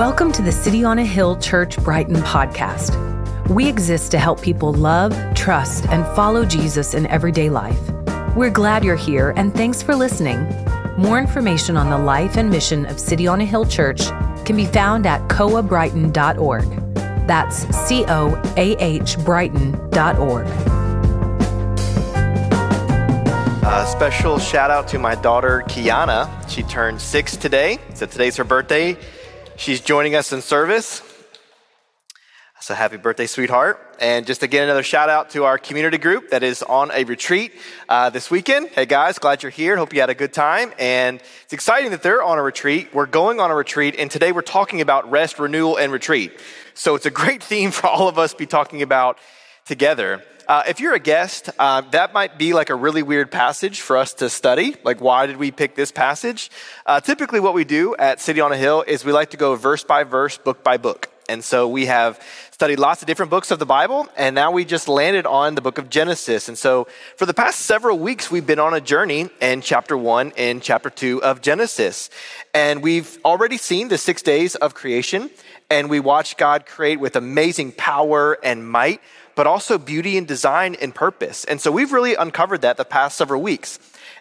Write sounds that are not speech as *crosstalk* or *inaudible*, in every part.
Welcome to the City on a Hill Church Brighton podcast. We exist to help people love, trust, and follow Jesus in everyday life. We're glad you're here and thanks for listening. More information on the life and mission of City on a Hill Church can be found at coahbrighton.org. That's C O A H Brighton.org. A special shout out to my daughter Kiana. She turned six today, so today's her birthday. She's joining us in service. So happy birthday, sweetheart. And just again, another shout out to our community group that is on a retreat uh, this weekend. Hey guys, glad you're here. Hope you had a good time. And it's exciting that they're on a retreat. We're going on a retreat, and today we're talking about rest, renewal, and retreat. So it's a great *laughs* theme for all of us to be talking about together. Uh, if you're a guest, uh, that might be like a really weird passage for us to study. Like, why did we pick this passage? Uh, typically, what we do at City on a Hill is we like to go verse by verse, book by book. And so we have studied lots of different books of the Bible, and now we just landed on the book of Genesis. And so for the past several weeks, we've been on a journey in chapter one and chapter two of Genesis. And we've already seen the six days of creation, and we watched God create with amazing power and might but also beauty and design and purpose. And so we've really uncovered that the past several weeks.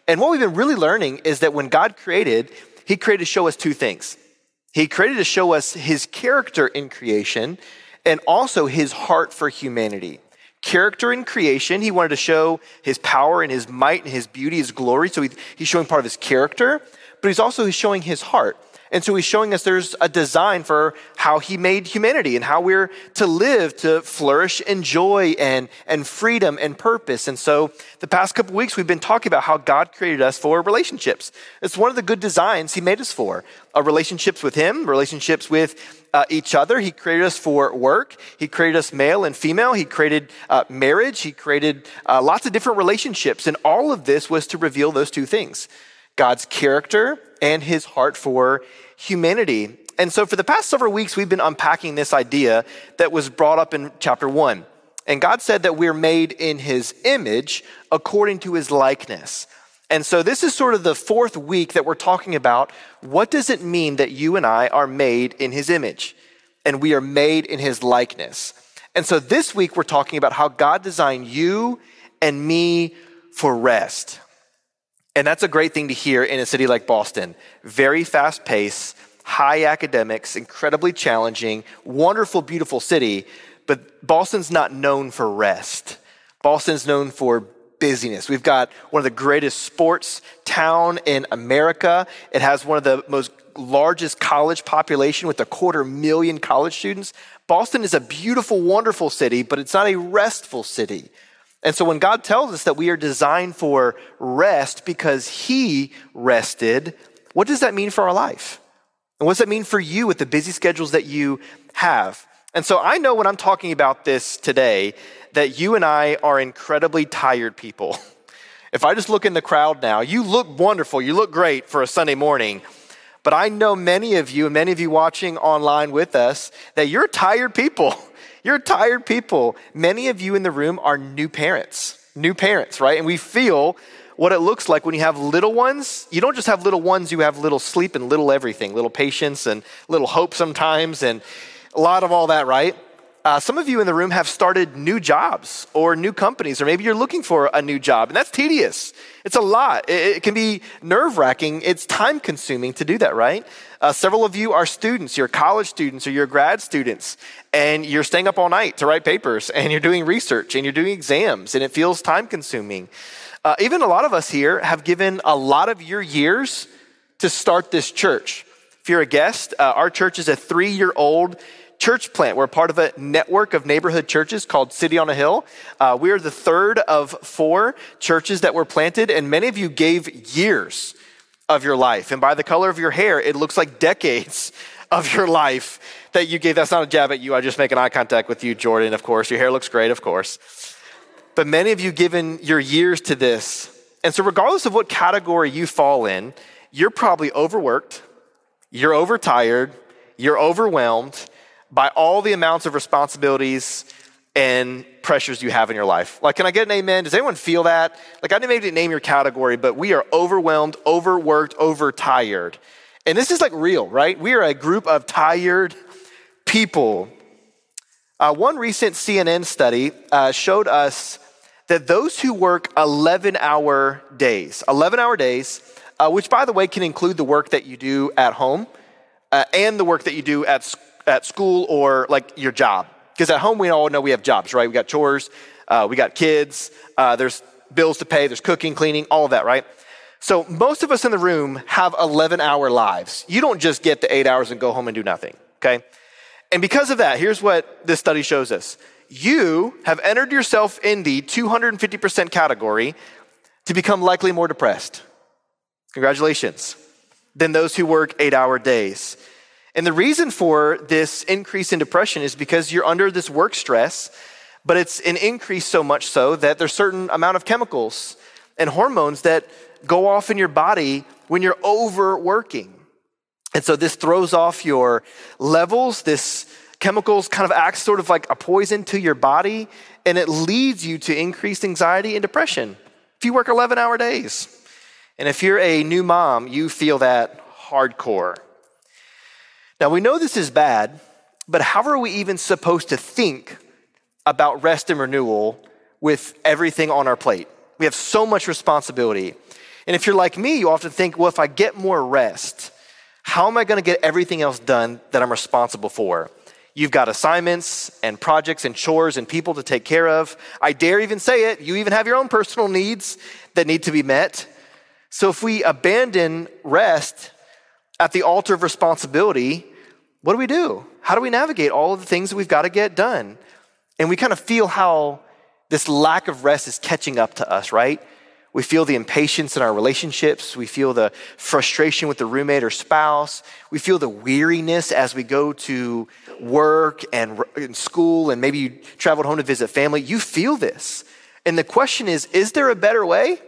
And what we've been really learning is that when God created, He created to show us two things. He created to show us His character in creation and also His heart for humanity. Character in creation, He wanted to show His power and His might and His beauty, His glory. So He's showing part of His character, but He's also showing His heart. And so he's showing us there's a design for how he made humanity and how we're to live, to flourish in joy and, and freedom and purpose. And so the past couple weeks, we've been talking about how God created us for relationships. It's one of the good designs he made us for. Uh, relationships with him, relationships with uh, each other. He created us for work. He created us male and female. He created uh, marriage. He created uh, lots of different relationships. And all of this was to reveal those two things God's character and his heart for humanity. And so, for the past several weeks, we've been unpacking this idea that was brought up in chapter one. And God said that we're made in his image according to his likeness. And so, this is sort of the fourth week that we're talking about what does it mean that you and I are made in his image and we are made in his likeness? And so, this week, we're talking about how God designed you and me for rest. And that's a great thing to hear in a city like Boston. Very fast pace, high academics, incredibly challenging, wonderful, beautiful city. But Boston's not known for rest. Boston's known for busyness. We've got one of the greatest sports town in America. It has one of the most largest college population with a quarter million college students. Boston is a beautiful, wonderful city, but it's not a restful city. And so when God tells us that we are designed for rest because He rested, what does that mean for our life? And what does that mean for you with the busy schedules that you have? And so I know when I'm talking about this today that you and I are incredibly tired people. *laughs* If I just look in the crowd now, you look wonderful, you look great for a Sunday morning. But I know many of you and many of you watching online with us that you're tired people. *laughs* You're tired people. Many of you in the room are new parents, new parents, right? And we feel what it looks like when you have little ones. You don't just have little ones, you have little sleep and little everything, little patience and little hope sometimes, and a lot of all that, right? Uh, some of you in the room have started new jobs or new companies, or maybe you're looking for a new job, and that's tedious. It's a lot. It, it can be nerve wracking. It's time consuming to do that, right? Uh, several of you are students, you're college students or you're grad students, and you're staying up all night to write papers, and you're doing research, and you're doing exams, and it feels time consuming. Uh, even a lot of us here have given a lot of your years to start this church. If you're a guest, uh, our church is a three year old church plant. We're part of a network of neighborhood churches called City on a Hill. Uh, we are the third of four churches that were planted, and many of you gave years of your life. And by the color of your hair, it looks like decades *laughs* of your life that you gave. That's not a jab at you. I just make an eye contact with you, Jordan, of course. Your hair looks great, of course. But many of you given your years to this. And so, regardless of what category you fall in, you're probably overworked, you're overtired, you're overwhelmed, by all the amounts of responsibilities and pressures you have in your life. Like, can I get an amen? Does anyone feel that? Like, I didn't maybe name your category, but we are overwhelmed, overworked, overtired. And this is like real, right? We are a group of tired people. Uh, one recent CNN study uh, showed us that those who work 11 hour days, 11 hour days, uh, which by the way can include the work that you do at home uh, and the work that you do at, at school or like your job. Because at home, we all know we have jobs, right? We got chores, uh, we got kids, uh, there's bills to pay, there's cooking, cleaning, all of that, right? So most of us in the room have 11 hour lives. You don't just get the eight hours and go home and do nothing, okay? And because of that, here's what this study shows us. You have entered yourself in the 250% category to become likely more depressed. Congratulations. Than those who work eight hour days. And the reason for this increase in depression is because you're under this work stress, but it's an increase so much so that there's certain amount of chemicals and hormones that go off in your body when you're overworking. And so this throws off your levels. This chemicals kind of acts sort of like a poison to your body, and it leads you to increased anxiety and depression. If you work 11 hour days, and if you're a new mom, you feel that hardcore. Now, we know this is bad, but how are we even supposed to think about rest and renewal with everything on our plate? We have so much responsibility. And if you're like me, you often think, well, if I get more rest, how am I going to get everything else done that I'm responsible for? You've got assignments and projects and chores and people to take care of. I dare even say it, you even have your own personal needs that need to be met. So if we abandon rest at the altar of responsibility, what do we do? How do we navigate all of the things that we've got to get done? And we kind of feel how this lack of rest is catching up to us, right? We feel the impatience in our relationships. We feel the frustration with the roommate or spouse. We feel the weariness as we go to work and, and school, and maybe you traveled home to visit family. You feel this. And the question is is there a better way?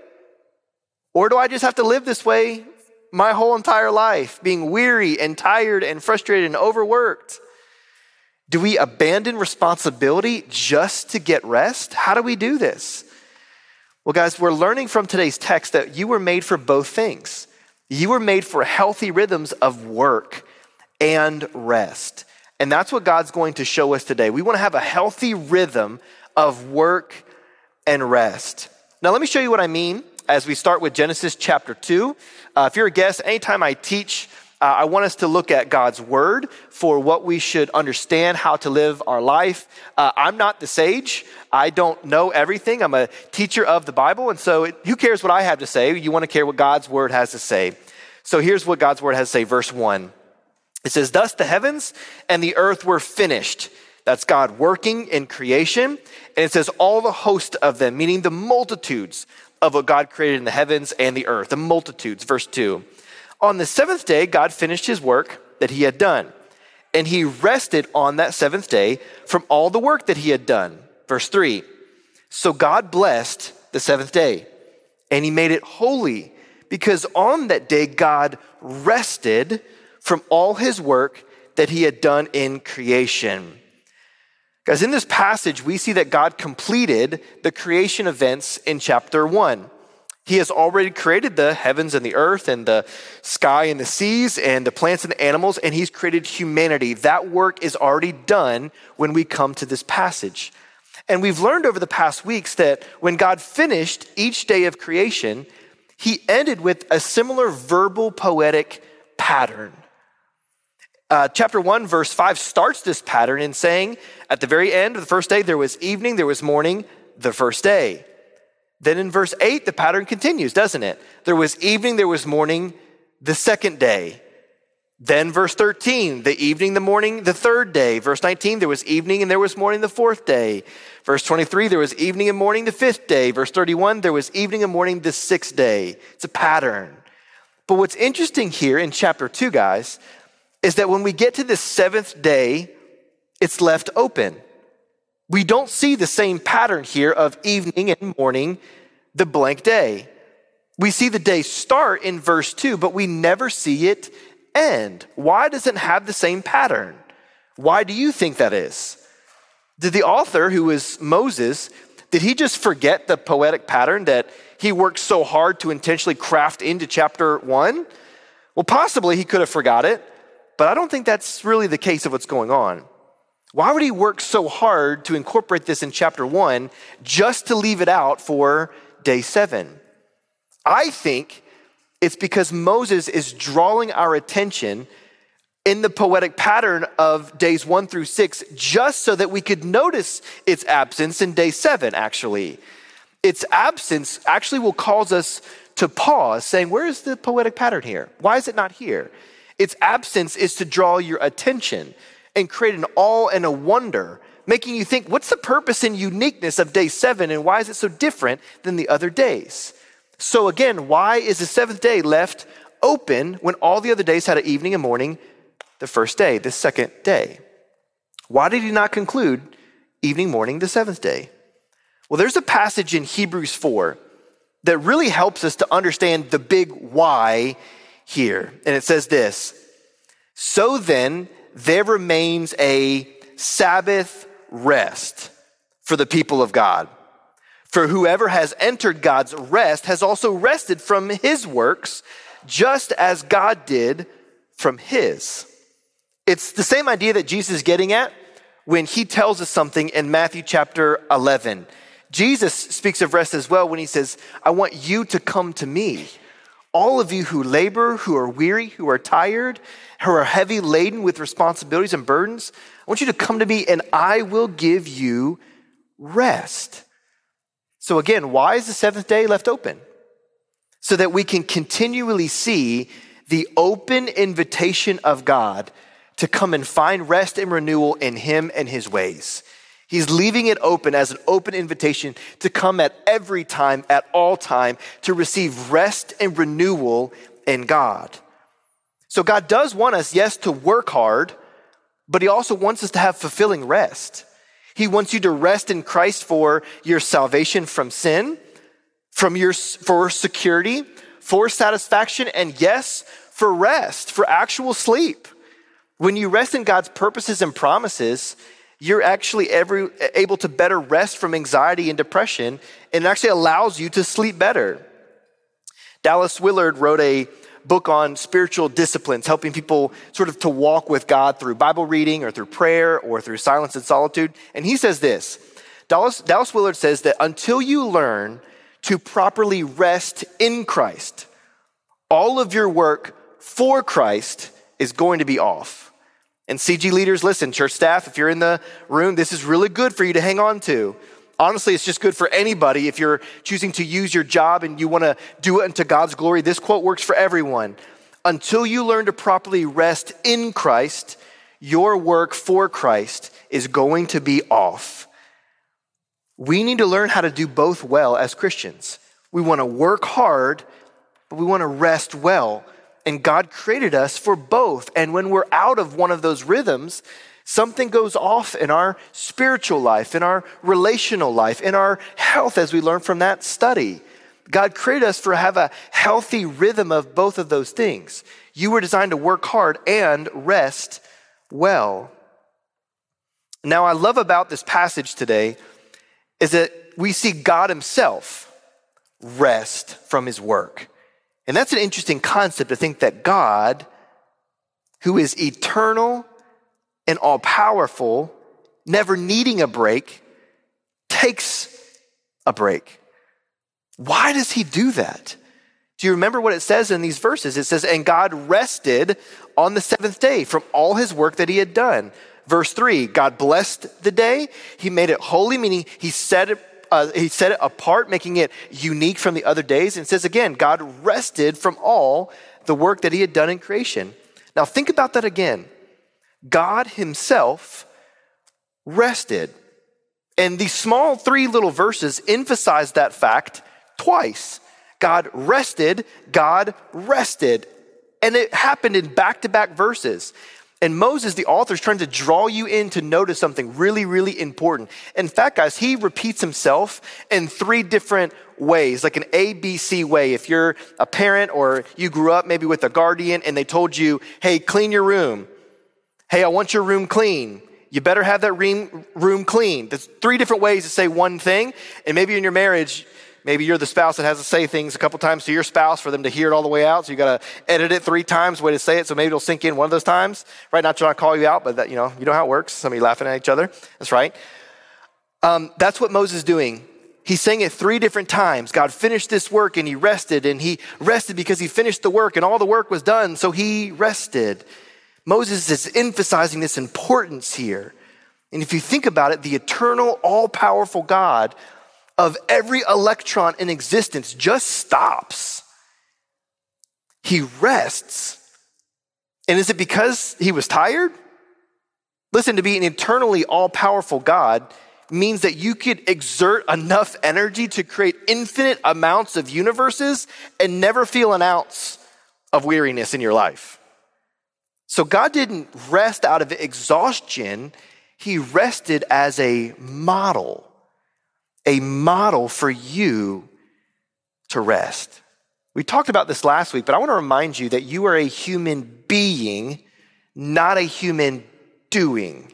Or do I just have to live this way my whole entire life, being weary and tired and frustrated and overworked? Do we abandon responsibility just to get rest? How do we do this? Well, guys, we're learning from today's text that you were made for both things. You were made for healthy rhythms of work and rest. And that's what God's going to show us today. We want to have a healthy rhythm of work and rest. Now, let me show you what I mean as we start with Genesis chapter 2. Uh, if you're a guest, anytime I teach uh, I want us to look at God's word for what we should understand, how to live our life. Uh, I'm not the sage. I don't know everything. I'm a teacher of the Bible. And so, it, who cares what I have to say? You want to care what God's word has to say. So, here's what God's word has to say, verse 1. It says, Thus the heavens and the earth were finished. That's God working in creation. And it says, All the host of them, meaning the multitudes of what God created in the heavens and the earth, the multitudes. Verse 2. On the seventh day, God finished his work that he had done, and he rested on that seventh day from all the work that he had done. Verse 3 So God blessed the seventh day, and he made it holy, because on that day God rested from all his work that he had done in creation. Guys, in this passage, we see that God completed the creation events in chapter 1. He has already created the heavens and the earth and the sky and the seas and the plants and the animals, and He's created humanity. That work is already done when we come to this passage. And we've learned over the past weeks that when God finished each day of creation, He ended with a similar verbal poetic pattern. Uh, chapter 1, verse 5 starts this pattern in saying, At the very end of the first day, there was evening, there was morning, the first day. Then in verse 8, the pattern continues, doesn't it? There was evening, there was morning, the second day. Then verse 13, the evening, the morning, the third day. Verse 19, there was evening and there was morning the fourth day. Verse 23, there was evening and morning the fifth day. Verse 31, there was evening and morning the sixth day. It's a pattern. But what's interesting here in chapter 2, guys, is that when we get to the seventh day, it's left open. We don't see the same pattern here of evening and morning, the blank day. We see the day start in verse 2, but we never see it end. Why does it have the same pattern? Why do you think that is? Did the author, who was Moses, did he just forget the poetic pattern that he worked so hard to intentionally craft into chapter 1? Well, possibly he could have forgot it, but I don't think that's really the case of what's going on. Why would he work so hard to incorporate this in chapter one just to leave it out for day seven? I think it's because Moses is drawing our attention in the poetic pattern of days one through six, just so that we could notice its absence in day seven, actually. Its absence actually will cause us to pause, saying, Where is the poetic pattern here? Why is it not here? Its absence is to draw your attention and create an awe and a wonder, making you think, What's the purpose and uniqueness of day seven, and why is it so different than the other days? So, again, why is the seventh day left open when all the other days had an evening and morning the first day, the second day? Why did he not conclude evening, morning, the seventh day? Well, there's a passage in Hebrews 4 that really helps us to understand the big why here. And it says this So then, there remains a Sabbath rest for the people of God. For whoever has entered God's rest has also rested from his works, just as God did from his. It's the same idea that Jesus is getting at when he tells us something in Matthew chapter 11. Jesus speaks of rest as well when he says, I want you to come to me. All of you who labor, who are weary, who are tired, who are heavy laden with responsibilities and burdens, I want you to come to me and I will give you rest. So, again, why is the seventh day left open? So that we can continually see the open invitation of God to come and find rest and renewal in Him and His ways. He's leaving it open as an open invitation to come at every time, at all time, to receive rest and renewal in God. So, God does want us, yes, to work hard, but He also wants us to have fulfilling rest. He wants you to rest in Christ for your salvation from sin, from your, for security, for satisfaction, and yes, for rest, for actual sleep. When you rest in God's purposes and promises, you're actually every, able to better rest from anxiety and depression, and it actually allows you to sleep better. Dallas Willard wrote a book on spiritual disciplines, helping people sort of to walk with God through Bible reading or through prayer or through silence and solitude. And he says this Dallas, Dallas Willard says that until you learn to properly rest in Christ, all of your work for Christ is going to be off. And CG leaders, listen, church staff, if you're in the room, this is really good for you to hang on to. Honestly, it's just good for anybody if you're choosing to use your job and you want to do it unto God's glory. This quote works for everyone. Until you learn to properly rest in Christ, your work for Christ is going to be off. We need to learn how to do both well as Christians. We want to work hard, but we want to rest well. And God created us for both. And when we're out of one of those rhythms, Something goes off in our spiritual life, in our relational life, in our health, as we learn from that study. God created us for have a healthy rhythm of both of those things. You were designed to work hard and rest well. Now, I love about this passage today is that we see God Himself rest from His work. And that's an interesting concept to think that God, who is eternal and all powerful, never needing a break, takes a break. Why does he do that? Do you remember what it says in these verses? It says, And God rested on the seventh day from all his work that he had done. Verse three, God blessed the day. He made it holy, meaning he set it, uh, he set it apart, making it unique from the other days. And says again, God rested from all the work that he had done in creation. Now think about that again. God Himself rested. And these small three little verses emphasize that fact twice. God rested, God rested. And it happened in back to back verses. And Moses, the author, is trying to draw you in to notice something really, really important. In fact, guys, he repeats himself in three different ways, like an ABC way. If you're a parent or you grew up maybe with a guardian and they told you, hey, clean your room, Hey, I want your room clean. You better have that room, clean. There's three different ways to say one thing. And maybe in your marriage, Maybe you're the spouse that has to say things a couple times to your spouse for them to hear it all the way out. So you got to edit it three times, way to say it. So maybe it'll sink in one of those times, right? Not trying to call you out, but that, you know, you know how it works. Somebody laughing at each other. That's right. Um, that's what Moses is doing. He's saying it three different times. God finished this work and he rested, and he rested because he finished the work and all the work was done, so he rested. Moses is emphasizing this importance here. And if you think about it, the eternal, all powerful God of every electron in existence just stops. He rests. And is it because he was tired? Listen, to be an eternally all powerful God means that you could exert enough energy to create infinite amounts of universes and never feel an ounce of weariness in your life. So God didn't rest out of exhaustion, He rested as a model, a model for you to rest. We talked about this last week, but I want to remind you that you are a human being, not a human doing.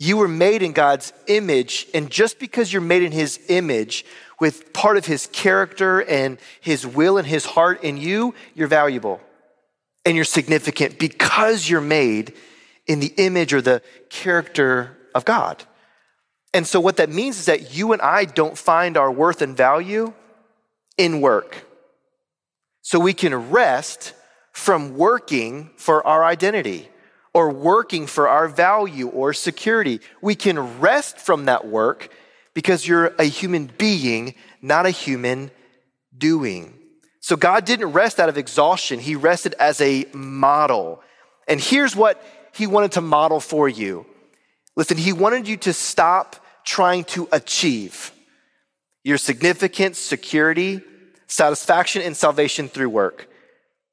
You were made in God's image, and just because you're made in His image with part of His character and His will and His heart in you, you're valuable and you're significant because you're made in the image or the character of God. And so, what that means is that you and I don't find our worth and value in work. So, we can rest from working for our identity or working for our value or security. We can rest from that work because you're a human being, not a human doing. So God didn't rest out of exhaustion, He rested as a model. And here's what He wanted to model for you. Listen, He wanted you to stop trying to achieve your significance, security, satisfaction, and salvation through work.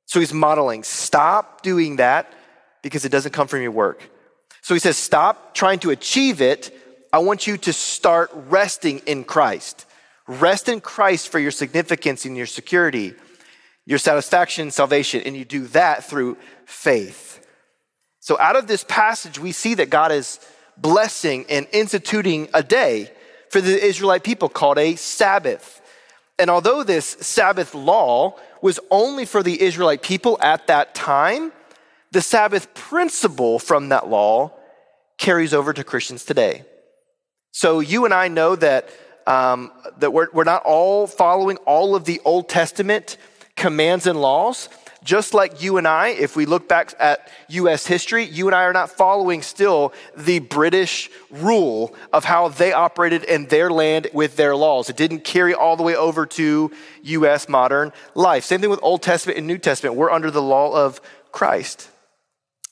So He's modeling stop doing that because it doesn't come from your work. So he says, stop trying to achieve it. I want you to start resting in Christ. Rest in Christ for your significance and your security, your satisfaction and salvation. And you do that through faith. So out of this passage, we see that God is blessing and instituting a day for the Israelite people called a Sabbath. And although this Sabbath law was only for the Israelite people at that time, the Sabbath principle from that law carries over to Christians today. So you and I know that, um, that we're, we're not all following all of the Old Testament commands and laws. Just like you and I, if we look back at US history, you and I are not following still the British rule of how they operated in their land with their laws. It didn't carry all the way over to US modern life. Same thing with Old Testament and New Testament. We're under the law of Christ.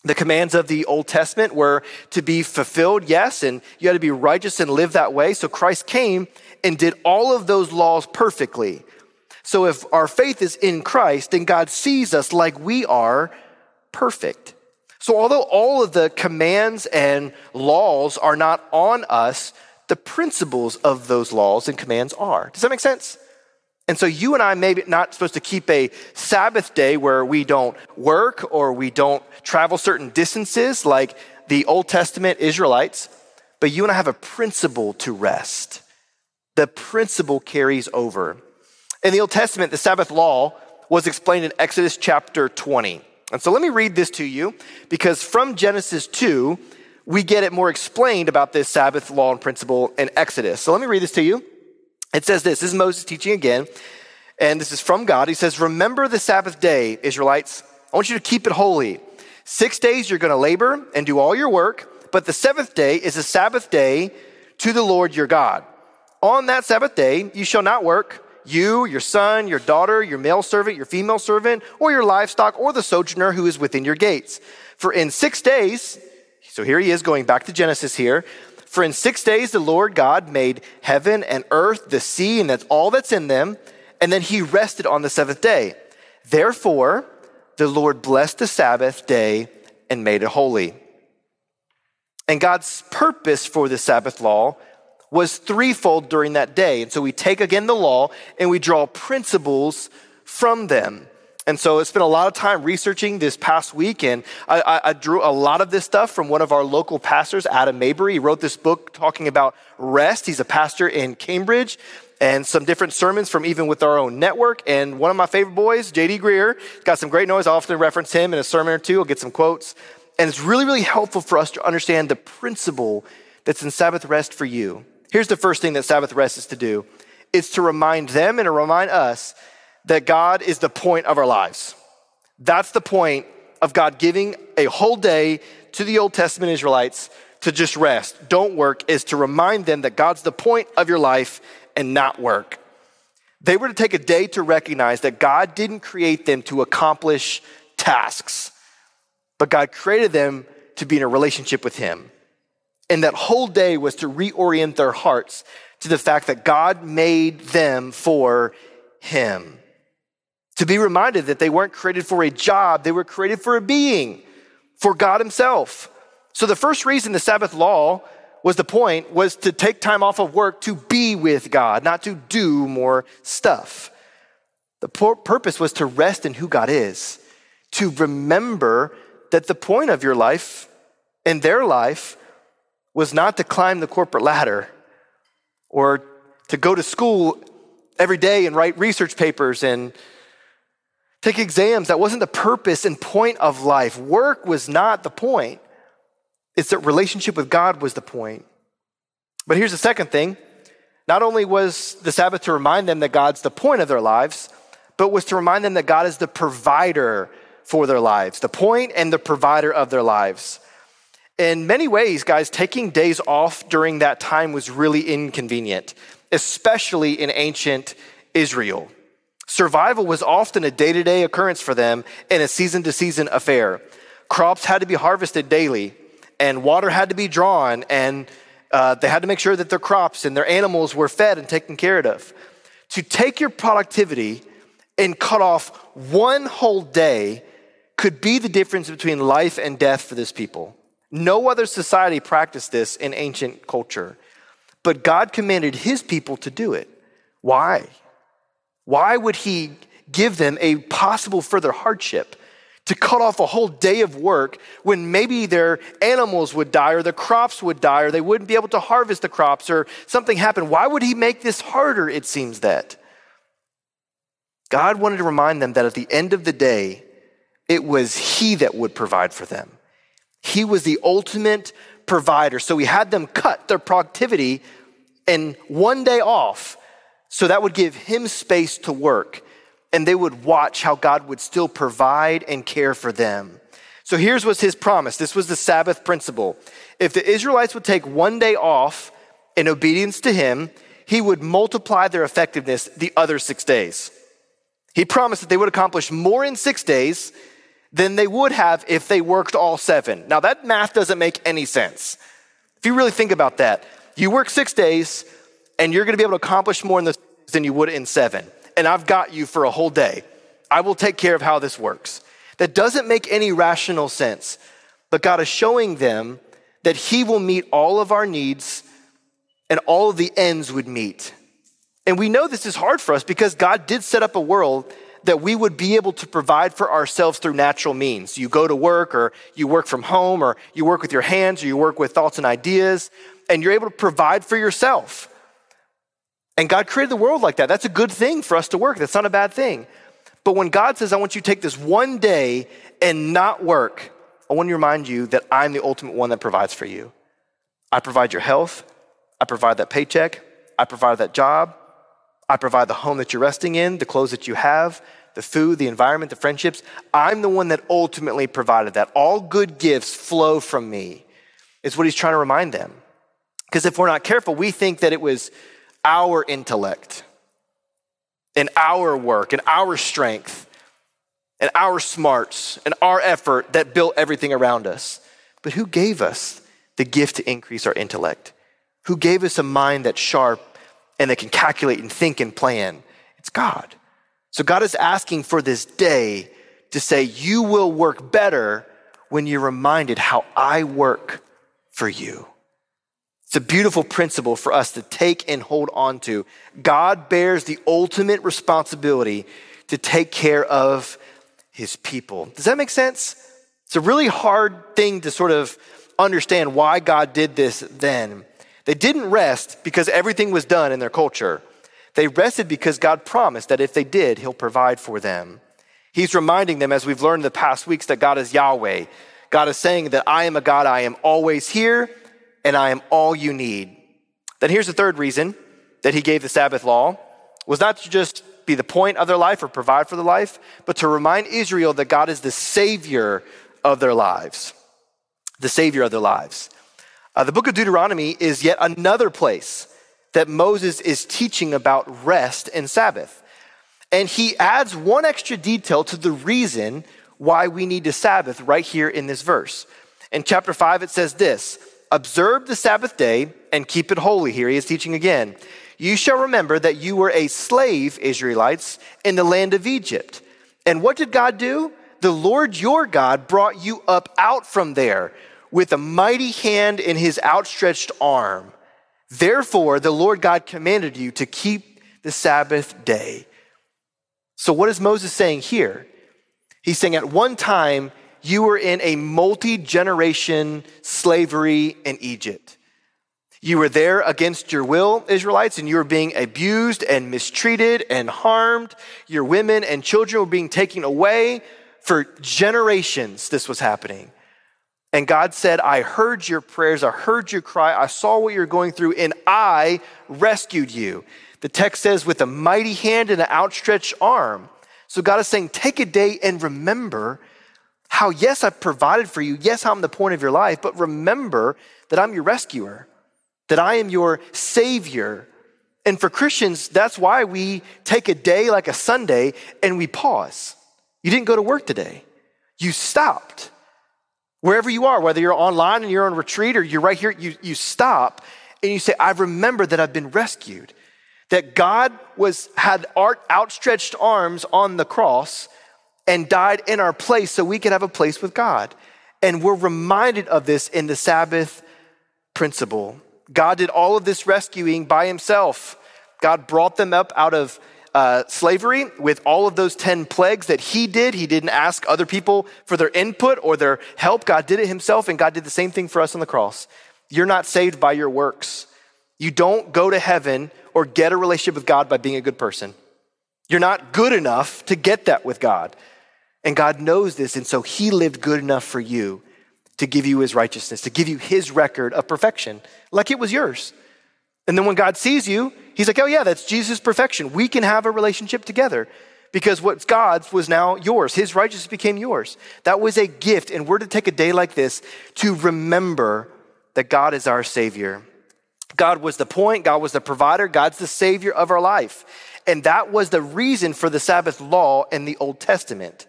The commands of the Old Testament were to be fulfilled, yes, and you had to be righteous and live that way. So Christ came and did all of those laws perfectly. So if our faith is in Christ, then God sees us like we are perfect. So although all of the commands and laws are not on us, the principles of those laws and commands are. Does that make sense? And so you and I may be not supposed to keep a Sabbath day where we don't work or we don't travel certain distances like the Old Testament Israelites, but you and I have a principle to rest. The principle carries over. In the Old Testament, the Sabbath law was explained in Exodus chapter 20. And so let me read this to you because from Genesis 2, we get it more explained about this Sabbath law and principle in Exodus. So let me read this to you. It says this this is Moses teaching again, and this is from God. He says, Remember the Sabbath day, Israelites. I want you to keep it holy. Six days you're going to labor and do all your work, but the seventh day is a Sabbath day to the Lord your God. On that Sabbath day, you shall not work, you, your son, your daughter, your male servant, your female servant, or your livestock, or the sojourner who is within your gates. For in six days, so here he is going back to Genesis here. For in six days the Lord God made heaven and earth, the sea, and that's all that's in them. And then he rested on the seventh day. Therefore, the Lord blessed the Sabbath day and made it holy. And God's purpose for the Sabbath law was threefold during that day. And so we take again the law and we draw principles from them. And so I spent a lot of time researching this past week, and I, I, I, drew a lot of this stuff from one of our local pastors, Adam Mabry. He wrote this book talking about rest. He's a pastor in Cambridge, and some different sermons from even with our own network. And one of my favorite boys, J.D. Greear, got some great noise. I often reference him in a sermon or two. I'll get some quotes. And it's really, really helpful for us to understand the principle that's in Sabbath rest for you. Here's the first thing that Sabbath rest is to do. It's to remind them and to remind us that God is the point of our lives. That's the point of God giving a whole day to the Old Testament Israelites to just rest, don't work, is to remind them that God's the point of your life and not work. They were to take a day to recognize that God didn't create them to accomplish tasks, but God created them to be in a relationship with Him. And that whole day was to reorient their hearts to the fact that God made them for Him. To be reminded that they weren't created for a job, they were created for a being, for God Himself. So the first reason the Sabbath law was the point was to take time off of work to be with God, not to do more stuff. The purpose was to rest in who God is, to remember that the point of your life and their life was not to climb the corporate ladder or to go to school every day and write research papers and take exams. That wasn't the purpose and point of life. Work was not the point. It's that relationship with God was the point. But here's the second thing. Not only was the Sabbath to remind them that God's the point of their lives, but was to remind them that God is the provider for their lives, the point and the provider of their lives. In many ways, guys, taking days off during that time was really inconvenient, especially in ancient Israel. Survival was often a day to day occurrence for them and a season to season affair. Crops had to be harvested daily and water had to be drawn, and uh, they had to make sure that their crops and their animals were fed and taken care of. To take your productivity and cut off one whole day could be the difference between life and death for this people. No other society practiced this in ancient culture, but God commanded his people to do it. Why? Why would he give them a possible further hardship? to cut off a whole day of work when maybe their animals would die or the crops would die or they wouldn't be able to harvest the crops or something happened. Why would he make this harder? It seems that. God wanted to remind them that at the end of the day, it was he that would provide for them. He was the ultimate provider. So he had them cut their productivity and one day off so that would give him space to work and they would watch how God would still provide and care for them. So here's was his promise. This was the Sabbath principle. If the Israelites would take one day off in obedience to him, he would multiply their effectiveness the other six days. He promised that they would accomplish more in six days than they would have if they worked all seven. Now, that math doesn't make any sense. If you really think about that, you work six days and you're going to be able to accomplish more in this than you would in seven and I've got you for a whole day. I will take care of how this works. That doesn't make any rational sense. But God is showing them that He will meet all of our needs and all of the ends would meet. And we know this is hard for us because God did set up a world that we would be able to provide for ourselves through natural means. You go to work or you work from home or you work with your hands or you work with thoughts and ideas and you're able to provide for yourself. And God created the world like that. That's a good thing for us to work. That's not a bad thing. But when God says, I want you to take this one day and not work, I want to remind you that I'm the ultimate one that provides for you. I provide your health. I provide that paycheck. I provide that job. I provide the home that you're resting in, the clothes that you have, the food, the environment, the friendships. I'm the one that ultimately provided that. All good gifts flow from me, is what he's trying to remind them. Because if we're not careful, we think that it was our intellect and our work and our strength and our smarts and our effort that built everything around us. But who gave us the gift to increase our intellect? Who gave us a mind that's sharp and that can calculate and think and plan? It's God. So God is asking for this day to say, You will work better when you're reminded how I work for you. It's a beautiful principle for us to take and hold on to. God bears the ultimate responsibility to take care of his people. Does that make sense? It's a really hard thing to sort of understand why God did this then. They didn't rest because everything was done in their culture. They rested because God promised that if they did, He'll provide for them. He's reminding them, as we've learned in the past weeks, that God is Yahweh. God is saying that I am a God, I am always here, and I am all you need. Then here's the third reason that He gave the Sabbath law was not to just be the point of their life or provide for their life, but to remind Israel that God is the Savior of their lives. The Savior of their lives. Uh, the book of Deuteronomy is yet another place that Moses is teaching about rest and Sabbath. And he adds one extra detail to the reason why we need to Sabbath right here in this verse. In chapter 5, it says this Observe the Sabbath day and keep it holy. Here he is teaching again. You shall remember that you were a slave, Israelites, in the land of Egypt. And what did God do? The Lord your God brought you up out from there with a mighty hand in his outstretched arm. Therefore, the Lord God commanded you to keep the Sabbath day. So, what is Moses saying here? He's saying at one time, you were in a multi generation slavery in Egypt. You were there against your will, Israelites, and you were being abused and mistreated and harmed. Your women and children were being taken away. For generations, this was happening. And God said, I heard your prayers, I heard your cry, I saw what you're going through, and I rescued you. The text says, with a mighty hand and an outstretched arm. So God is saying, take a day and remember how, yes, I've provided for you. Yes, I'm the point of your life, but remember that I'm your rescuer, that I am your savior. And for Christians, that's why we take a day like a Sunday and we pause. You didn't go to work today, you stopped Wherever you are, whether you're online and you're on retreat or you're right here, you, you stop and you say, I remember that I've been rescued. That God was, had art, outstretched arms on the cross and died in our place so we could have a place with God. And we're reminded of this in the Sabbath principle. God did all of this rescuing by himself. God brought them up out of uh, slavery with all of those 10 plagues that he did. He didn't ask other people for their input or their help. God did it himself, and God did the same thing for us on the cross. You're not saved by your works. You don't go to heaven or get a relationship with God by being a good person. You're not good enough to get that with God. And God knows this, and so he lived good enough for you to give you his righteousness, to give you his record of perfection, like it was yours. And then when God sees you, he's like, oh, yeah, that's Jesus' perfection. We can have a relationship together because what's God's was now yours. His righteousness became yours. That was a gift. And we're to take a day like this to remember that God is our Savior. God was the point, God was the provider, God's the Savior of our life. And that was the reason for the Sabbath law in the Old Testament.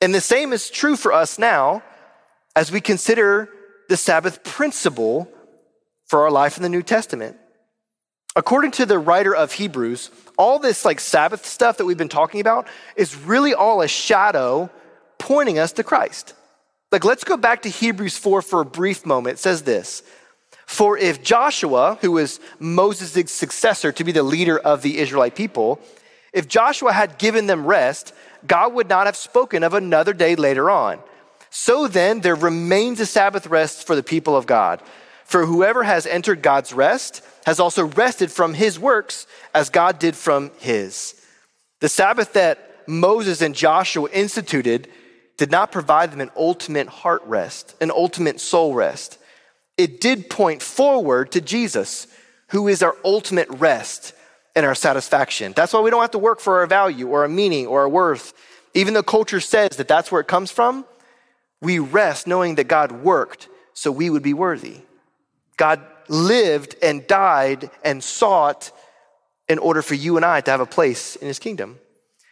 And the same is true for us now as we consider the Sabbath principle for our life in the New Testament. According to the writer of Hebrews, all this like Sabbath stuff that we've been talking about is really all a shadow pointing us to Christ. Like, let's go back to Hebrews 4 for a brief moment. It says this For if Joshua, who was Moses' successor to be the leader of the Israelite people, if Joshua had given them rest, God would not have spoken of another day later on. So then, there remains a Sabbath rest for the people of God. For whoever has entered God's rest, has also rested from his works as God did from his. The Sabbath that Moses and Joshua instituted did not provide them an ultimate heart rest, an ultimate soul rest. It did point forward to Jesus, who is our ultimate rest and our satisfaction. That's why we don't have to work for our value or our meaning or our worth. Even though culture says that that's where it comes from, we rest knowing that God worked so we would be worthy. God lived and died and sought in order for you and I to have a place in his kingdom.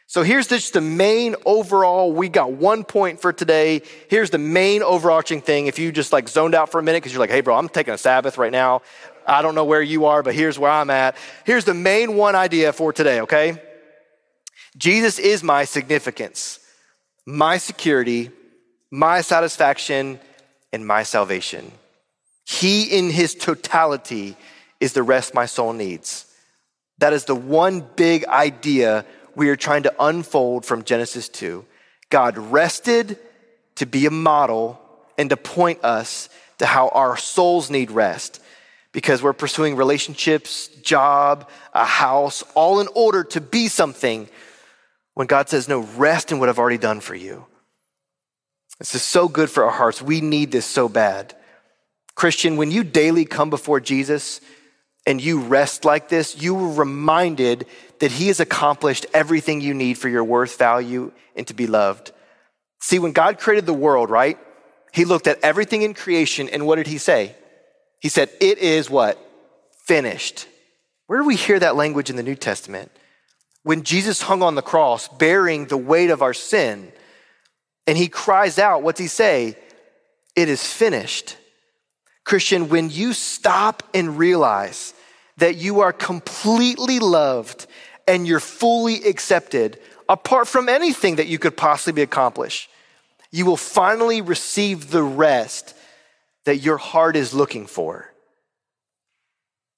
So here's just the main overall. We got one point for today. Here's the main overarching thing. If you just like zoned out for a minute because you're like, hey, bro, I'm taking a Sabbath right now. I don't know where you are, but here's where I'm at. Here's the main one idea for today, okay? Jesus is my significance, my security, my satisfaction, and my salvation. He, in his totality, is the rest my soul needs. That is the one big idea we are trying to unfold from Genesis 2. God rested to be a model and to point us to how our souls need rest. because we're pursuing relationships, job, a house, all in order to be something when God says, no, rest in what I've already done for you. This is so good for our hearts. We need this so bad. Christian, when you daily come before Jesus and you rest like this, you are reminded that He has accomplished everything you need for your worth, value, and to be loved. See, when God created the world, right? He looked at everything in creation and what did He say? He said, It is what? Finished. Where do we hear that language in the New Testament? When Jesus hung on the cross, bearing the weight of our sin, and he cries out, what's he say? It is finished. Christian, when you stop and realize that you are completely loved and you're fully accepted, apart from anything that you could possibly accomplish, you will finally receive the rest that your heart is looking for.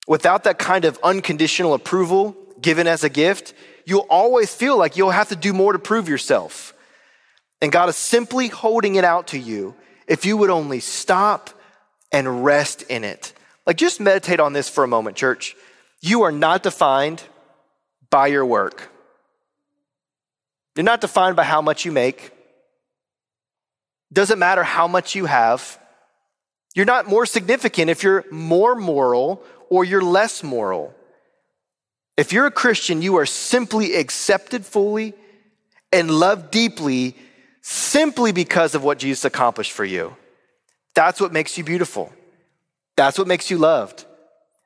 Without that kind of unconditional approval given as a gift, you'll always feel like you'll have to do more to prove yourself. And God is simply holding it out to you if you would only stop and rest in it. Like, just meditate on this for a moment, church. You are not defined by your work, you're not defined by how much you make. Doesn't matter how much you have. You're not more significant if you're more moral or you're less moral. If you're a Christian, you are simply accepted fully and loved deeply simply because of what Jesus accomplished for you. That's what makes you beautiful. That's what makes you loved.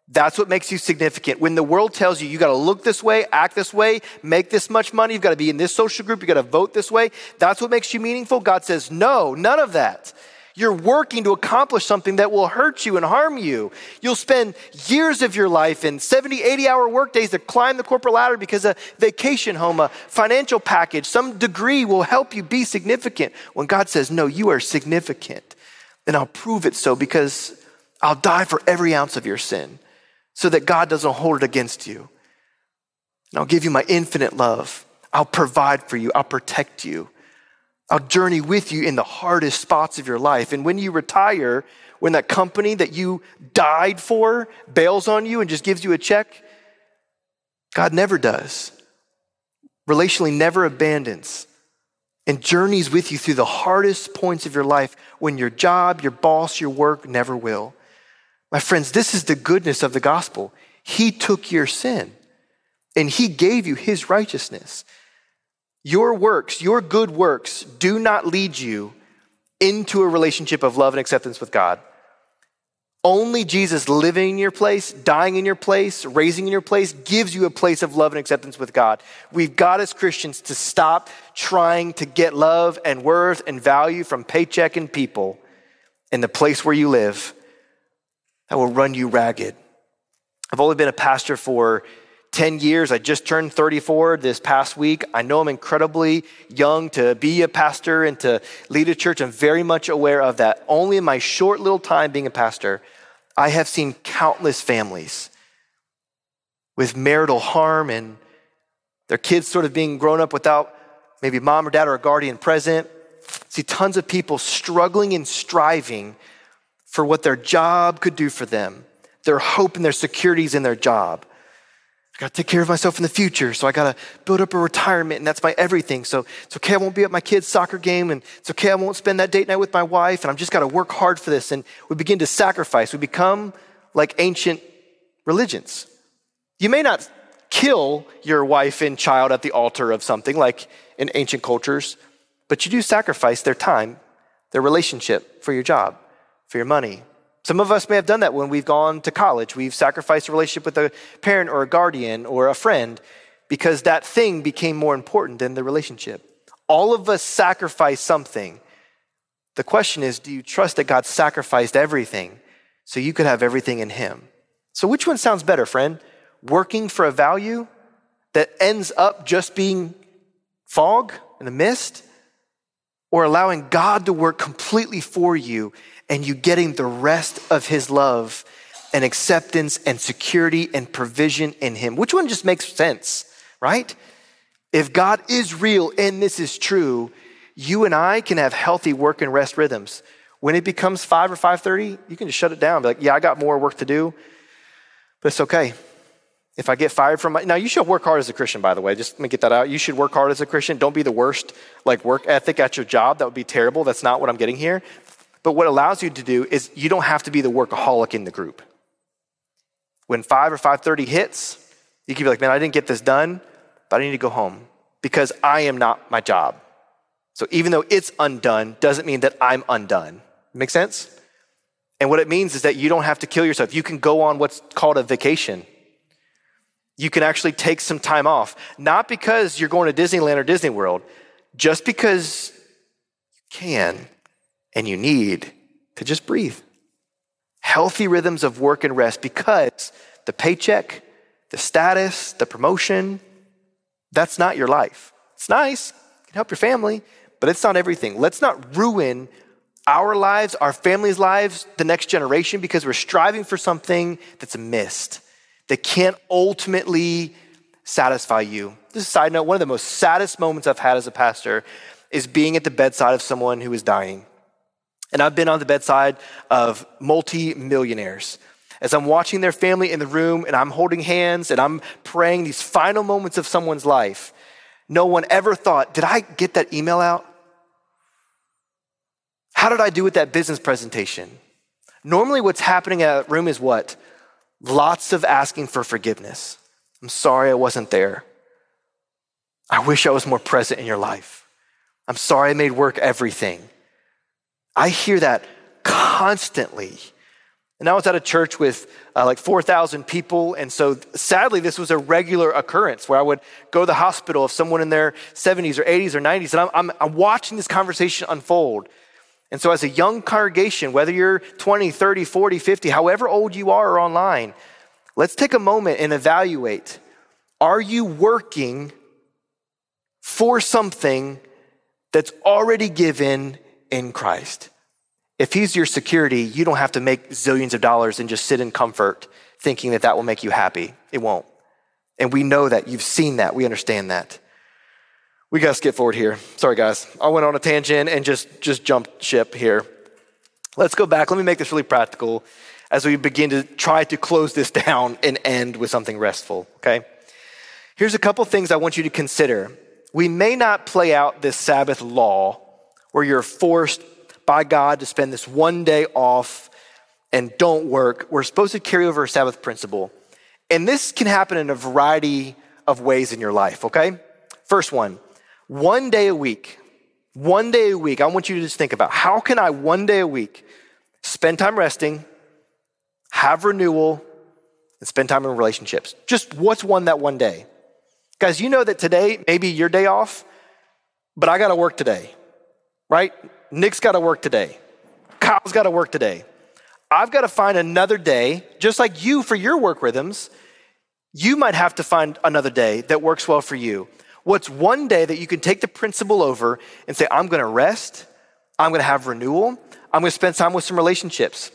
That's what makes you significant. When the world tells you you got to look this way, act this way, make this much money, you've got to be in this social group, you got to vote this way, that's what makes you meaningful. God says, no, none of that. You're working to accomplish something that will hurt you and harm you. You'll spend years of your life in 70, 80 hour workdays to climb the corporate ladder because a vacation home, a financial package, some degree will help you be significant. When God says, no, you are significant, then I'll prove it so because I'll die for every ounce of your sin so that God doesn't hold it against you. And I'll give you my infinite love. I'll provide for you. I'll protect you. I'll journey with you in the hardest spots of your life. And when you retire, when that company that you died for bails on you and just gives you a check, God never does. Relationally, never abandons and journeys with you through the hardest points of your life when your job, your boss, your work never will. My friends, this is the goodness of the gospel. He took your sin and he gave you his righteousness. Your works, your good works, do not lead you into a relationship of love and acceptance with God. Only Jesus living in your place, dying in your place, raising in your place gives you a place of love and acceptance with God. We've got as Christians to stop trying to get love and worth and value from paycheck and people in the place where you live that will run you ragged. I've only been a pastor for 10 years. I just turned 34 this past week. I know I'm incredibly young to be a pastor and to lead a church. I'm very much aware of that. Only in my short little time being a pastor, I have seen countless families with marital harm and their kids sort of being grown up without maybe mom or dad or a guardian present. See tons of people struggling and striving for what their job could do for them, their hope and their securities in their job. I got to take care of myself in the future. So I got to build up a retirement, and that's my everything. So it's okay, I won't be at my kid's soccer game, and it's okay, I won't spend that date night with my wife, and I'm just got to work hard for this. And we begin to sacrifice. We become like ancient religions. You may not kill your wife and child at the altar of something like in ancient cultures, but you do sacrifice their time, their relationship for your job, for your money, some of us may have done that when we've gone to college. We've sacrificed a relationship with a parent or a guardian or a friend because that thing became more important than the relationship. All of us sacrifice something. The question is do you trust that God sacrificed everything so you could have everything in Him? So, which one sounds better, friend? Working for a value that ends up just being fog and a mist? Or allowing God to work completely for you and you getting the rest of his love and acceptance and security and provision in him. Which one just makes sense, right? If God is real and this is true, you and I can have healthy work and rest rhythms. When it becomes 5 or 5:30, you can just shut it down. Be like, "Yeah, I got more work to do." But it's okay. If I get fired from my, now you should work hard as a Christian, by the way. Just let me get that out. You should work hard as a Christian. Don't be the worst, like work ethic at your job. That would be terrible. That's not what I'm getting here. But what allows you to do is you don't have to be the workaholic in the group. When five or five thirty hits, you can be like, man, I didn't get this done, but I need to go home because I am not my job. So even though it's undone, doesn't mean that I'm undone. Make sense? And what it means is that you don't have to kill yourself. You can go on what's called a vacation you can actually take some time off, not because you're going to Disneyland or Disney World, just because you can and you need to just breathe. Healthy rhythms of work and rest because the paycheck, the status, the promotion, that's not your life. It's nice, it can help your family, but it's not everything. Let's not ruin our lives, our family's lives, the next generation because we're striving for something that's missed that can't ultimately satisfy you. Just a side note, one of the most saddest moments I've had as a pastor is being at the bedside of someone who is dying. And I've been on the bedside of multi-millionaires. As I'm watching their family in the room and I'm holding hands and I'm praying these final moments of someone's life, no one ever thought, did I get that email out? How did I do with that business presentation? Normally, what's happening in that room is what? Lots of asking for forgiveness. I'm sorry I wasn't there. I wish I was more present in your life. I'm sorry I made work everything. I hear that constantly. And I was at a church with uh, like 4,000 people. And so sadly, this was a regular occurrence where I would go to the hospital of someone in their 70s or 80s or 90s. And I'm, I'm, I'm watching this conversation unfold. And so, as a young congregation, whether you're 20, 30, 40, 50, however old you are or online, let's take a moment and evaluate are you working for something that's already given in Christ? If He's your security, you don't have to make zillions of dollars and just sit in comfort thinking that that will make you happy. It won't. And we know that. You've seen that. We understand that. We got to skip forward here. Sorry, guys. I went on a tangent and just, just jumped ship here. Let's go back. Let me make this really practical as we begin to try to close this *laughs* down and end with something restful, okay? Here's a couple things I want you to consider. We may not play out this Sabbath law where you're forced by God to spend this one day off and don't work. We're supposed to carry over a Sabbath principle. And this can happen in a variety of ways in your life, okay? First one, one day a week, one day a week, I want you to just think about how can I one day a week spend time resting, have renewal, and spend time in relationships? Just what's one that one day? Guys, you know that today, maybe your day off, but I got to work today, right? Nick's got to work today. Kyle's got to work today. I've got to find another day, just like you for your work rhythms. You might have to find another day that works well for you. What's one day that you can take the principle over and say, I'm going to rest, I'm going to have renewal, I'm going to spend time with some relationships.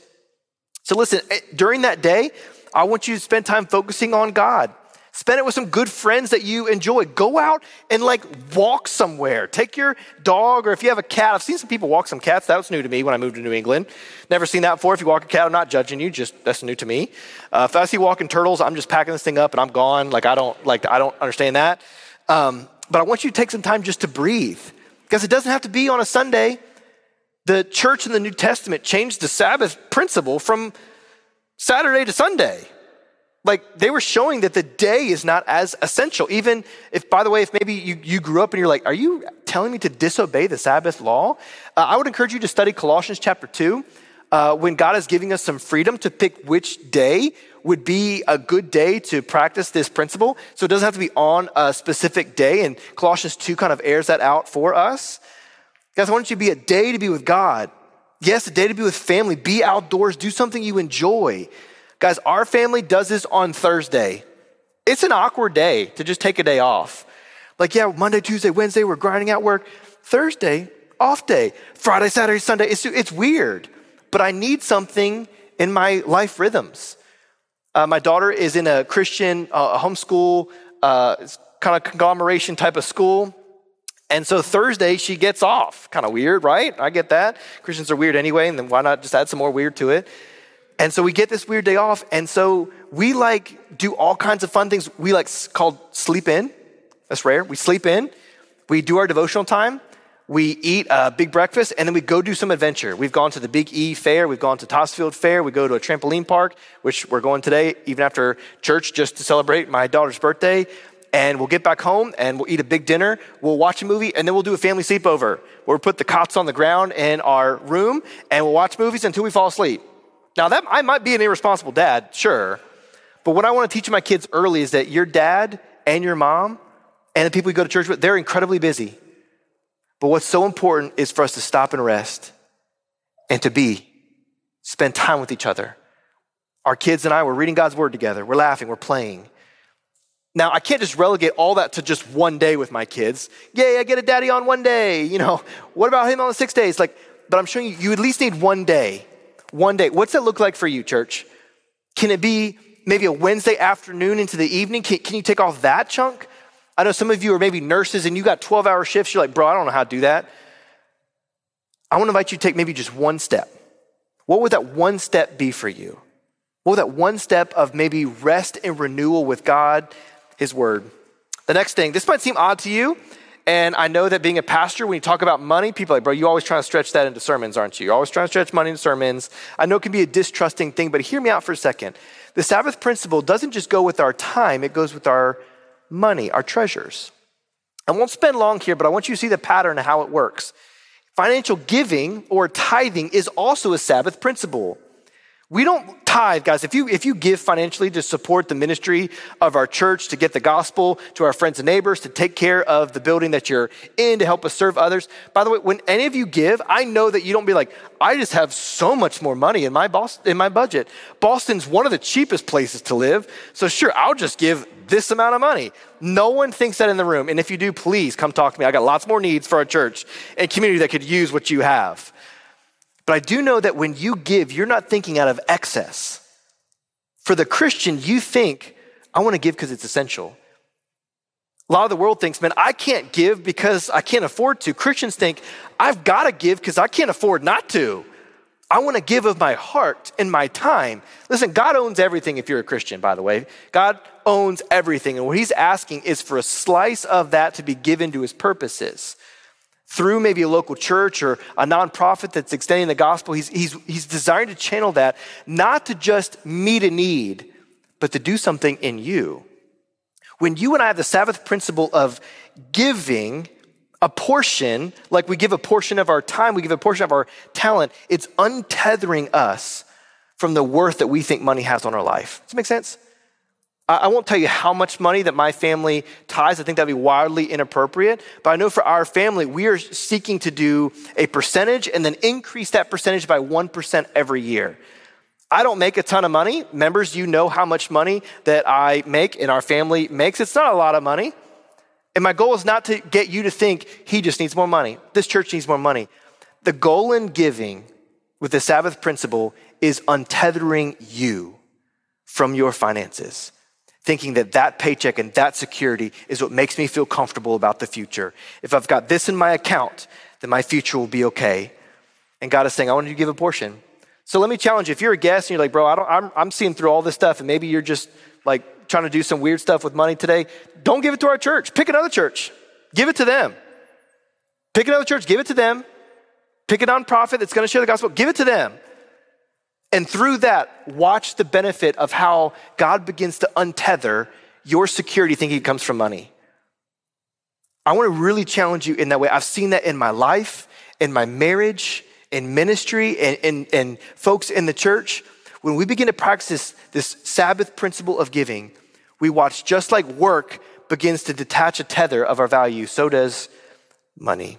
So listen, eh, during that day, I want you to spend time focusing on God. Spend it with some good friends that you enjoy. Go out and like walk somewhere. Take your dog, or if you have a cat. I've seen some people walk some cats. That was new to me when I moved to New England. Never seen that before. If you walk a cat, I'm not judging you. Just that's new to me. Uh, if I see walking turtles, I'm just packing this thing up and I'm gone. Like I don't like I don't understand that. Um, but I want you to take some time just to breathe because it doesn't have to be on a Sunday. The church in the New Testament changed the Sabbath principle from Saturday to Sunday. Like they were showing that the day is not as essential. Even if, by the way, if maybe you, you grew up and you're like, are you telling me to disobey the Sabbath law? Uh, I would encourage you to study Colossians chapter 2 uh, when God is giving us some freedom to pick which day would be a good day to practice this principle. So it doesn't have to be on a specific day. And Colossians 2 kind of airs that out for us. Guys, I want you to be a day to be with God. Yes, a day to be with family. Be outdoors. Do something you enjoy. Guys, our family does this on Thursday. It's an awkward day to just take a day off. Like, yeah, Monday, Tuesday, Wednesday, we're grinding out work. Thursday, off day. Friday, Saturday, Sunday. It's, it's weird. But I need something in my life rhythms. Uh, my daughter is in a Christian uh, homeschool, uh, kind of conglomeration type of school. And so Thursday she gets off. Kind of weird, right? I get that. Christians are weird anyway, and then why not just add some more weird to it? And so we get this weird day off. And so we like do all kinds of fun things. We like called sleep in. That's rare. We sleep in. We do our devotional time. We eat a big breakfast and then we go do some adventure. We've gone to the Big E Fair. We've gone to Topsfield Fair. We go to a trampoline park, which we're going today, even after church, just to celebrate my daughter's birthday. And we'll get back home and we'll eat a big dinner. We'll watch a movie and then we'll do a family sleepover where we put the cots on the ground in our room and we'll watch movies until we fall asleep. Now, that I might be an irresponsible dad, sure. But what I want to teach my kids early is that your dad and your mom and the people you go to church with, they're incredibly busy. But what's so important is for us to stop and rest and to be, spend time with each other. Our kids and I, we're reading God's word together. We're laughing, we're playing. Now, I can't just relegate all that to just one day with my kids. Yay, I get a daddy on one day. You know, what about him on the six days? Like, but I'm showing you, you at least need one day. One day. What's that look like for you, church? Can it be maybe a Wednesday afternoon into the evening? Can, can you take off that chunk? I know some of you are maybe nurses and you got 12 hour shifts. You're like, bro, I don't know how to do that. I want to invite you to take maybe just one step. What would that one step be for you? What would that one step of maybe rest and renewal with God, His Word? The next thing, this might seem odd to you. And I know that being a pastor, when you talk about money, people are like, bro, you always trying to stretch that into sermons, aren't you? You're always trying to stretch money into sermons. I know it can be a distrusting thing, but hear me out for a second. The Sabbath principle doesn't just go with our time, it goes with our money, our treasures. I won't spend long here, but I want you to see the pattern of how it works. Financial giving or tithing is also a Sabbath principle. We don't tithe, guys. If you, if you give financially to support the ministry of our church, to get the gospel to our friends and neighbors, to take care of the building that you're in, to help us serve others. By the way, when any of you give, I know that you don't be like, I just have so much more money in my, Boston, in my budget. Boston's one of the cheapest places to live. So sure, I'll just give this amount of money. No one thinks that in the room. And if you do, please come talk to me. I got lots more needs for our church and community that could use what you have. But I do know that when you give, you're not thinking out of excess. For the Christian, you think, I want to give because it's essential. A lot of the world thinks, man, I can't give because I can't afford to. Christians think, I've got to give because I can't afford not to. I want to give of my heart and my time. Listen, God owns everything if you're a Christian, by the way. God owns everything. And what he's asking is for a slice of that to be given to his purposes through maybe a local church or a nonprofit that's extending the gospel. He's, he's, he's designed to channel that not to just meet a need, but to do something in you. When you and I have the Sabbath principle of giving a portion, like we give a portion of our time, we give a portion of our talent, it's untethering us from the worth that we think money has on our life. Does that make sense? I won't tell you how much money that my family ties. I think that'd be wildly inappropriate. But I know for our family, we are seeking to do a percentage and then increase that percentage by 1% every year. I don't make a ton of money. Members, you know how much money that I make and our family makes. It's not a lot of money. And my goal is not to get you to think he just needs more money. This church needs more money. The goal in giving with the Sabbath principle is untethering you from your finances thinking that that paycheck and that security is what makes me feel comfortable about the future. If I've got this in my account, then my future will be okay. And God is saying, I want you to give a portion. So let me challenge you. If you're a guest and you're like, bro, I don't, I'm, I'm seeing through all this stuff, and maybe you're just like trying to do some weird stuff with money today, don't give it to our church. Pick another church. Give it to them. Pick another church, give it to them. Pick a nonprofit that's going to share the gospel, give it to them. And through that, watch the benefit of how God begins to untether your security thinking it comes from money. I want to really challenge you in that way. I've seen that in my life, in my marriage, in ministry, and, and folks in the church. When we begin to practice this Sabbath principle of giving, we watch just like work begins to detach a tether of our value, so does money.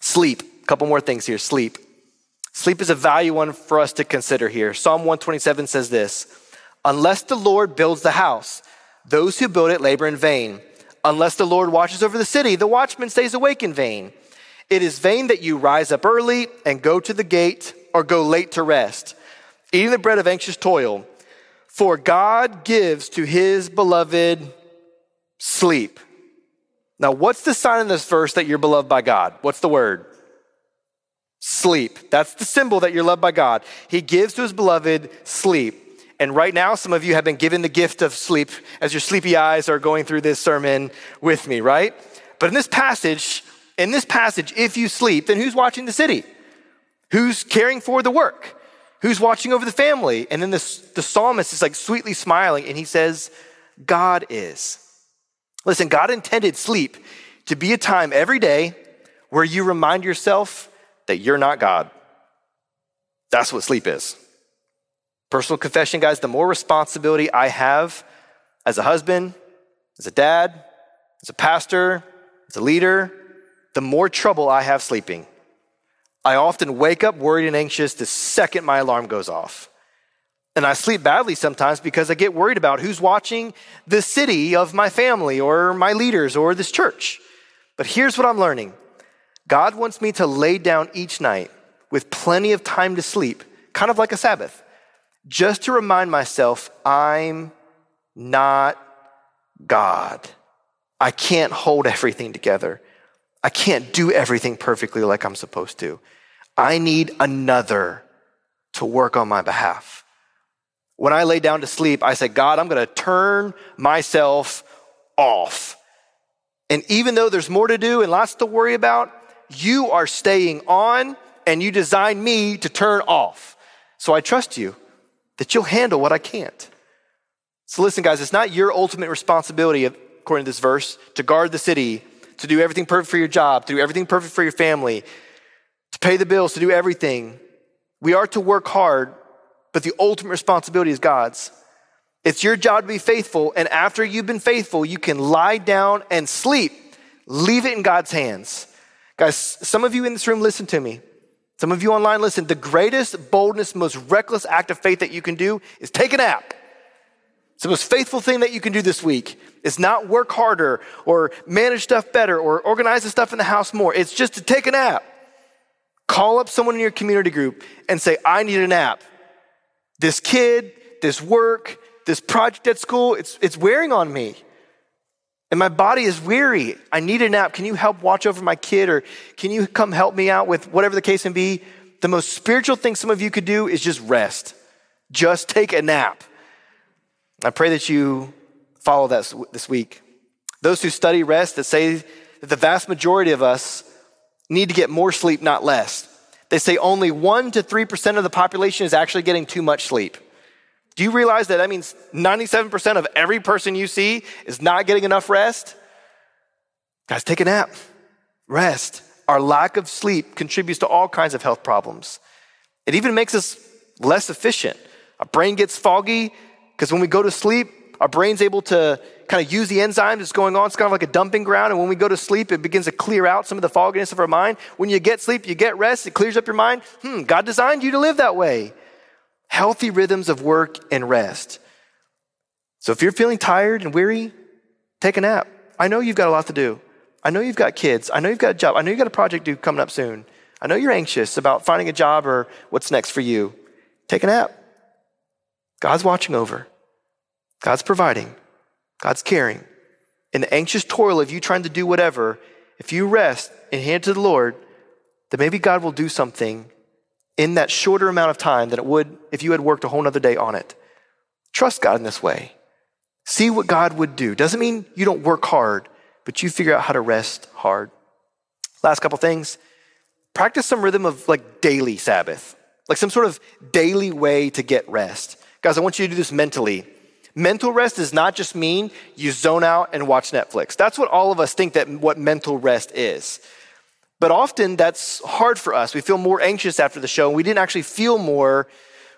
Sleep, a couple more things here sleep. Sleep is a value one for us to consider here. Psalm 127 says this Unless the Lord builds the house, those who build it labor in vain. Unless the Lord watches over the city, the watchman stays awake in vain. It is vain that you rise up early and go to the gate or go late to rest, eating the bread of anxious toil. For God gives to his beloved sleep. Now, what's the sign in this verse that you're beloved by God? What's the word? Sleep. That's the symbol that you're loved by God. He gives to his beloved sleep. And right now, some of you have been given the gift of sleep as your sleepy eyes are going through this sermon with me, right? But in this passage, in this passage, if you sleep, then who's watching the city? Who's caring for the work? Who's watching over the family? And then this, the psalmist is like sweetly smiling and he says, God is. Listen, God intended sleep to be a time every day where you remind yourself that you're not God. That's what sleep is. Personal confession, guys, the more responsibility I have as a husband, as a dad, as a pastor, as a leader, the more trouble I have sleeping. I often wake up worried and anxious the second my alarm goes off. And I sleep badly sometimes because I get worried about who's watching the city of my family or my leaders or this church. But here's what I'm learning God wants me to lay down each night with plenty of time to sleep, kind of like a Sabbath just to remind myself I'm not God. I can't hold everything together. I can't do everything perfectly like I'm supposed to. I need another to work on my behalf. When I lay down to sleep, I say, God, I'm going to turn myself off. And even though there's more to do and lots to worry about, you are staying on and you designed me to turn off. So I trust you that you'll handle what I can't. So listen, guys, it's not your ultimate responsibility, according to this verse, to guard the city, to do everything perfect for your job, to do everything perfect for your family, to pay the bills, to do everything. We are to work hard, but the ultimate responsibility is God's. It's your job to be faithful, and after you've been faithful, you can lie down and sleep. Leave it in God's hands. Guys, some of you in this room, listen to me. Some of you online, listen, the greatest boldness, most reckless act of faith that you can do is take a nap. It's the most faithful thing that you can do this week. It's not work harder or manage stuff better or organize the stuff in the house more. It's just to take a nap. Call up someone in your community group and say, I need a nap. This kid, this work, this project at school, it's, it's wearing on me and my body is weary. I need a nap. Can you help watch over my kid or can you come help me out with whatever the case may be? The most spiritual thing some of you could do is just rest. Just take a nap. I pray that you follow that this week. Those who study rest that say that the vast majority of us need to get more sleep, not less. They say only 1% to 3% of the population is actually getting too much sleep. Do you realize that that means 97% of every person you see is not getting enough rest? Guys, take a nap. Rest. Our lack of sleep contributes to all kinds of health problems. It even makes us less efficient. Our brain gets foggy because when we go to sleep, our brain's able to kind of use the enzymes that's going on. It's kind of like a dumping ground. And when we go to sleep, it begins to clear out some of the fogginess of our mind. When you get sleep, you get rest, it clears up your mind. Hmm, God designed you to live that way healthy rhythms of work and rest. So if you're feeling tired and weary, take a nap. I know you've got a lot to do. I know you've got kids. I know you've got a job. I know you've got a project due coming up soon. I know you're anxious about finding a job or what's next for you. Take a nap. God's watching over. God's providing. God's caring. In the anxious toil of you trying to do whatever, if you rest and hand to the Lord, then maybe God will do something in that shorter amount of time than it would if you had worked a whole other day on it. Trust God in this way. See what God would do. Doesn't mean you don't work hard, but you figure out how to rest hard. Last couple things. Practice some rhythm of like daily Sabbath, like some sort of daily way to get rest. Guys, I want you to do this mentally. Mental rest does not just mean you zone out and watch Netflix. That's what all of us think that what mental rest is. But often that's hard for us. We feel more anxious after the show, and we didn't actually feel more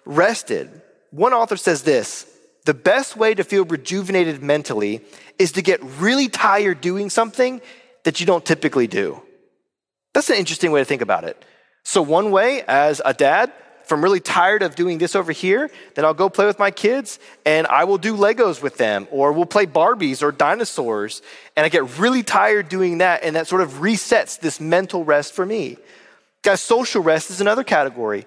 rested. One author says this the best way to feel rejuvenated mentally is to get really tired doing something that you don't typically do. That's an interesting way to think about it. So, one way, as a dad, if I'm really tired of doing this over here, then I'll go play with my kids and I will do Legos with them, or we'll play Barbies or dinosaurs. And I get really tired doing that, and that sort of resets this mental rest for me. Guys, social rest is another category.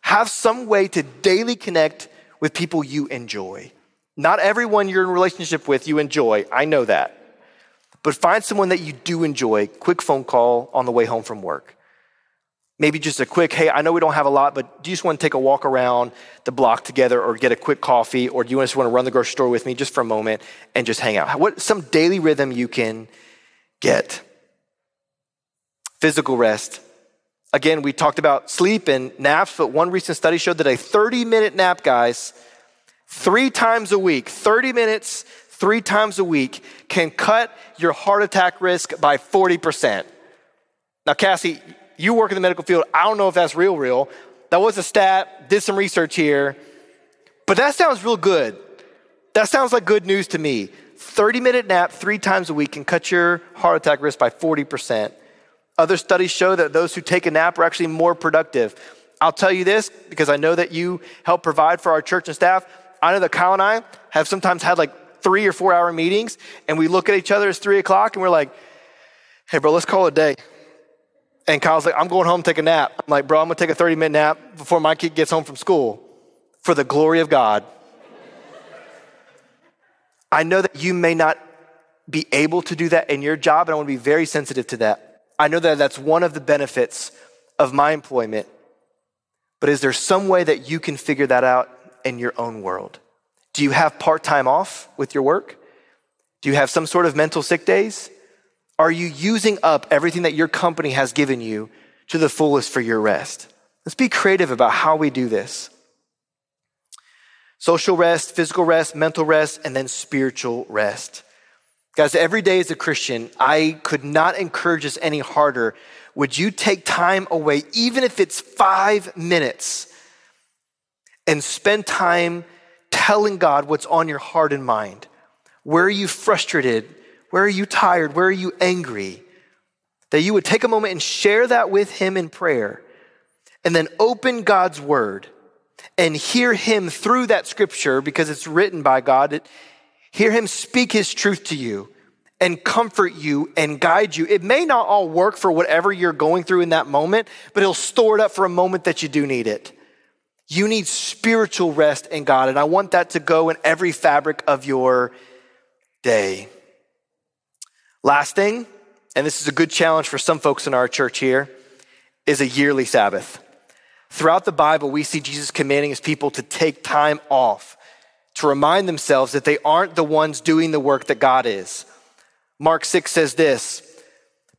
Have some way to daily connect with people you enjoy. Not everyone you're in relationship with you enjoy. I know that. But find someone that you do enjoy. Quick phone call on the way home from work. Maybe just a quick, hey, I know we don't have a lot, but do you just want to take a walk around the block together or get a quick coffee? Or do you just want to run the grocery store with me just for a moment and just hang out? What some daily rhythm you can get. Physical rest. Again, we talked about sleep and naps, but one recent study showed that a 30 minute nap, guys, three times a week, 30 minutes, three times a week, can cut your heart attack risk by 40%. Now, Cassie, you work in the medical field. I don't know if that's real, real. That was a stat, did some research here. But that sounds real good. That sounds like good news to me. 30 minute nap three times a week can cut your heart attack risk by 40%. Other studies show that those who take a nap are actually more productive. I'll tell you this because I know that you help provide for our church and staff. I know that Kyle and I have sometimes had like three or four hour meetings, and we look at each other, it's three o'clock, and we're like, hey, bro, let's call it a day. And Kyle's like, I'm going home take a nap. I'm like, bro, I'm gonna take a 30 minute nap before my kid gets home from school for the glory of God. I know that you may not be able to do that in your job, and I wanna be very sensitive to that. I know that that's one of the benefits of my employment, but is there some way that you can figure that out in your own world? Do you have part time off with your work? Do you have some sort of mental sick days? Are you using up everything that your company has given you to the fullest for your rest? Let's be creative about how we do this. Social rest, physical rest, mental rest, and then spiritual rest. Guys, every day as a Christian, I could not encourage us any harder. Would you take time away, even if it's five minutes, and spend time telling God what's on your heart and mind? Where are you frustrated? Where are you tired? Where are you angry? That you would take a moment and share that with Him in prayer, and then open God's Word and hear Him through that scripture because it's written by God. Hear Him speak His truth to you and comfort you and guide you. It may not all work for whatever you're going through in that moment, but He'll store it up for a moment that you do need it. You need spiritual rest in God, and I want that to go in every fabric of your day. Last thing, and this is a good challenge for some folks in our church here, is a yearly Sabbath. Throughout the Bible, we see Jesus commanding his people to take time off, to remind themselves that they aren't the ones doing the work that God is. Mark 6 says this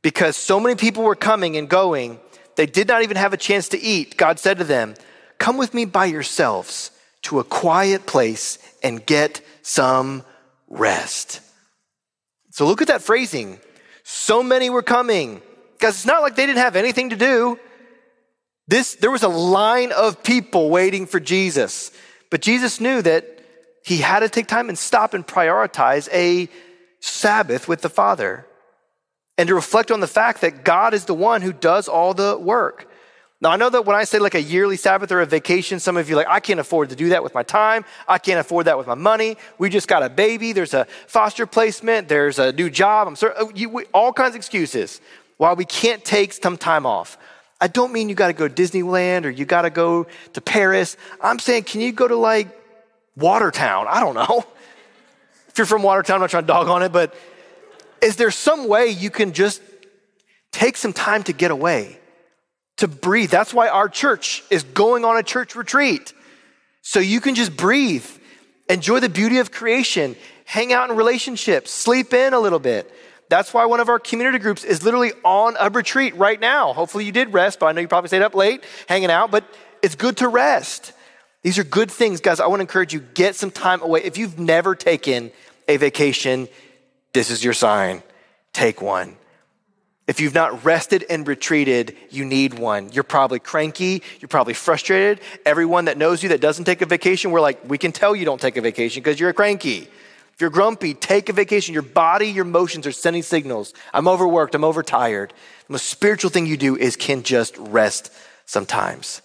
because so many people were coming and going, they did not even have a chance to eat. God said to them, Come with me by yourselves to a quiet place and get some rest. So look at that phrasing. So many were coming. Because it's not like they didn't have anything to do. This, there was a line of people waiting for Jesus. But Jesus knew that he had to take time and stop and prioritize a Sabbath with the Father and to reflect on the fact that God is the one who does all the work. Now, I know that when I say like a yearly Sabbath or a vacation, some of you like, I can't afford to do that with my time. I can't afford that with my money. We just got a baby. There's a foster placement. There's a new job. I'm sorry. Oh, you, we, all kinds of excuses why we can't take some time off. I don't mean you got to go to Disneyland or you got to go to Paris. I'm saying, can you go to like Watertown? I don't know. *laughs* If you're from Watertown, I'm not trying to dog on it, but is there some way you can just take some time to get away? To breathe. That's why our church is going on a church retreat. So you can just breathe, enjoy the beauty of creation, hang out in relationships, sleep in a little bit. That's why one of our community groups is literally on a retreat right now. Hopefully you did rest, but I know you probably stayed up late hanging out, but it's good to rest. These are good things, guys. I want to encourage you get some time away. If you've never taken a vacation, this is your sign. Take one. If you've not rested and retreated, you need one. You're probably cranky. You're probably frustrated. Everyone that knows you that doesn't take a vacation, we're like, we can tell you don't take a vacation because you're cranky. If you're grumpy, take a vacation. Your body, your emotions are sending signals. I'm overworked. I'm overtired. The most spiritual thing you do is can just rest sometimes.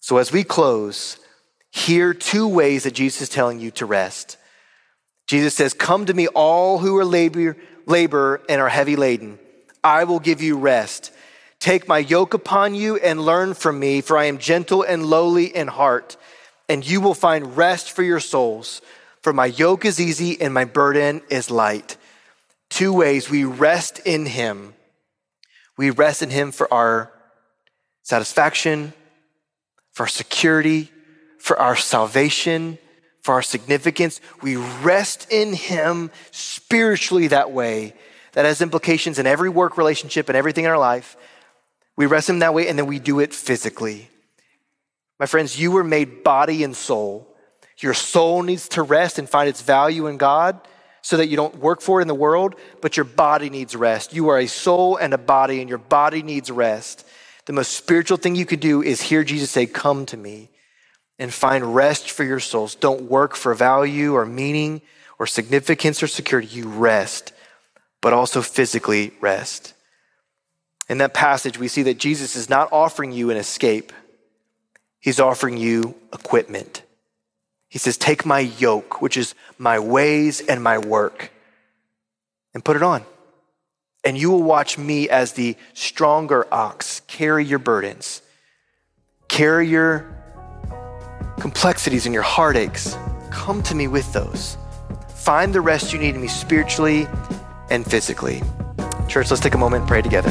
So as we close, here two ways that Jesus is telling you to rest. Jesus says, Come to me, all who are labor, labor and are heavy laden I will give you rest. Take my yoke upon you and learn from me, for I am gentle and lowly in heart, and you will find rest for your souls. For my yoke is easy and my burden is light. Two ways we rest in him. We rest in him for our satisfaction, for our security, for our salvation, for our significance. We rest in Him spiritually that way. That has implications in every work relationship and everything in our life. We rest in Him that way, and then we do it physically. My friends, you were made body and soul. Your soul needs to rest and find its value in God so that you don't work for it in the world, but your body needs rest. You are a soul and a body, and your body needs rest. The most spiritual thing you could do is hear Jesus say, Come to me and find rest for your souls. Don't work for value or meaning or significance or security. You rest, but also physically rest. In that passage, we see that Jesus is not offering you an escape, He's offering you equipment. He says, Take my yoke, which is my ways and my work, and put it on. And you will watch me as the stronger ox carry your burdens, carry your complexities and your heartaches. Come to me with those. Find the rest you need in me spiritually and physically. Church, let's take a moment and pray together.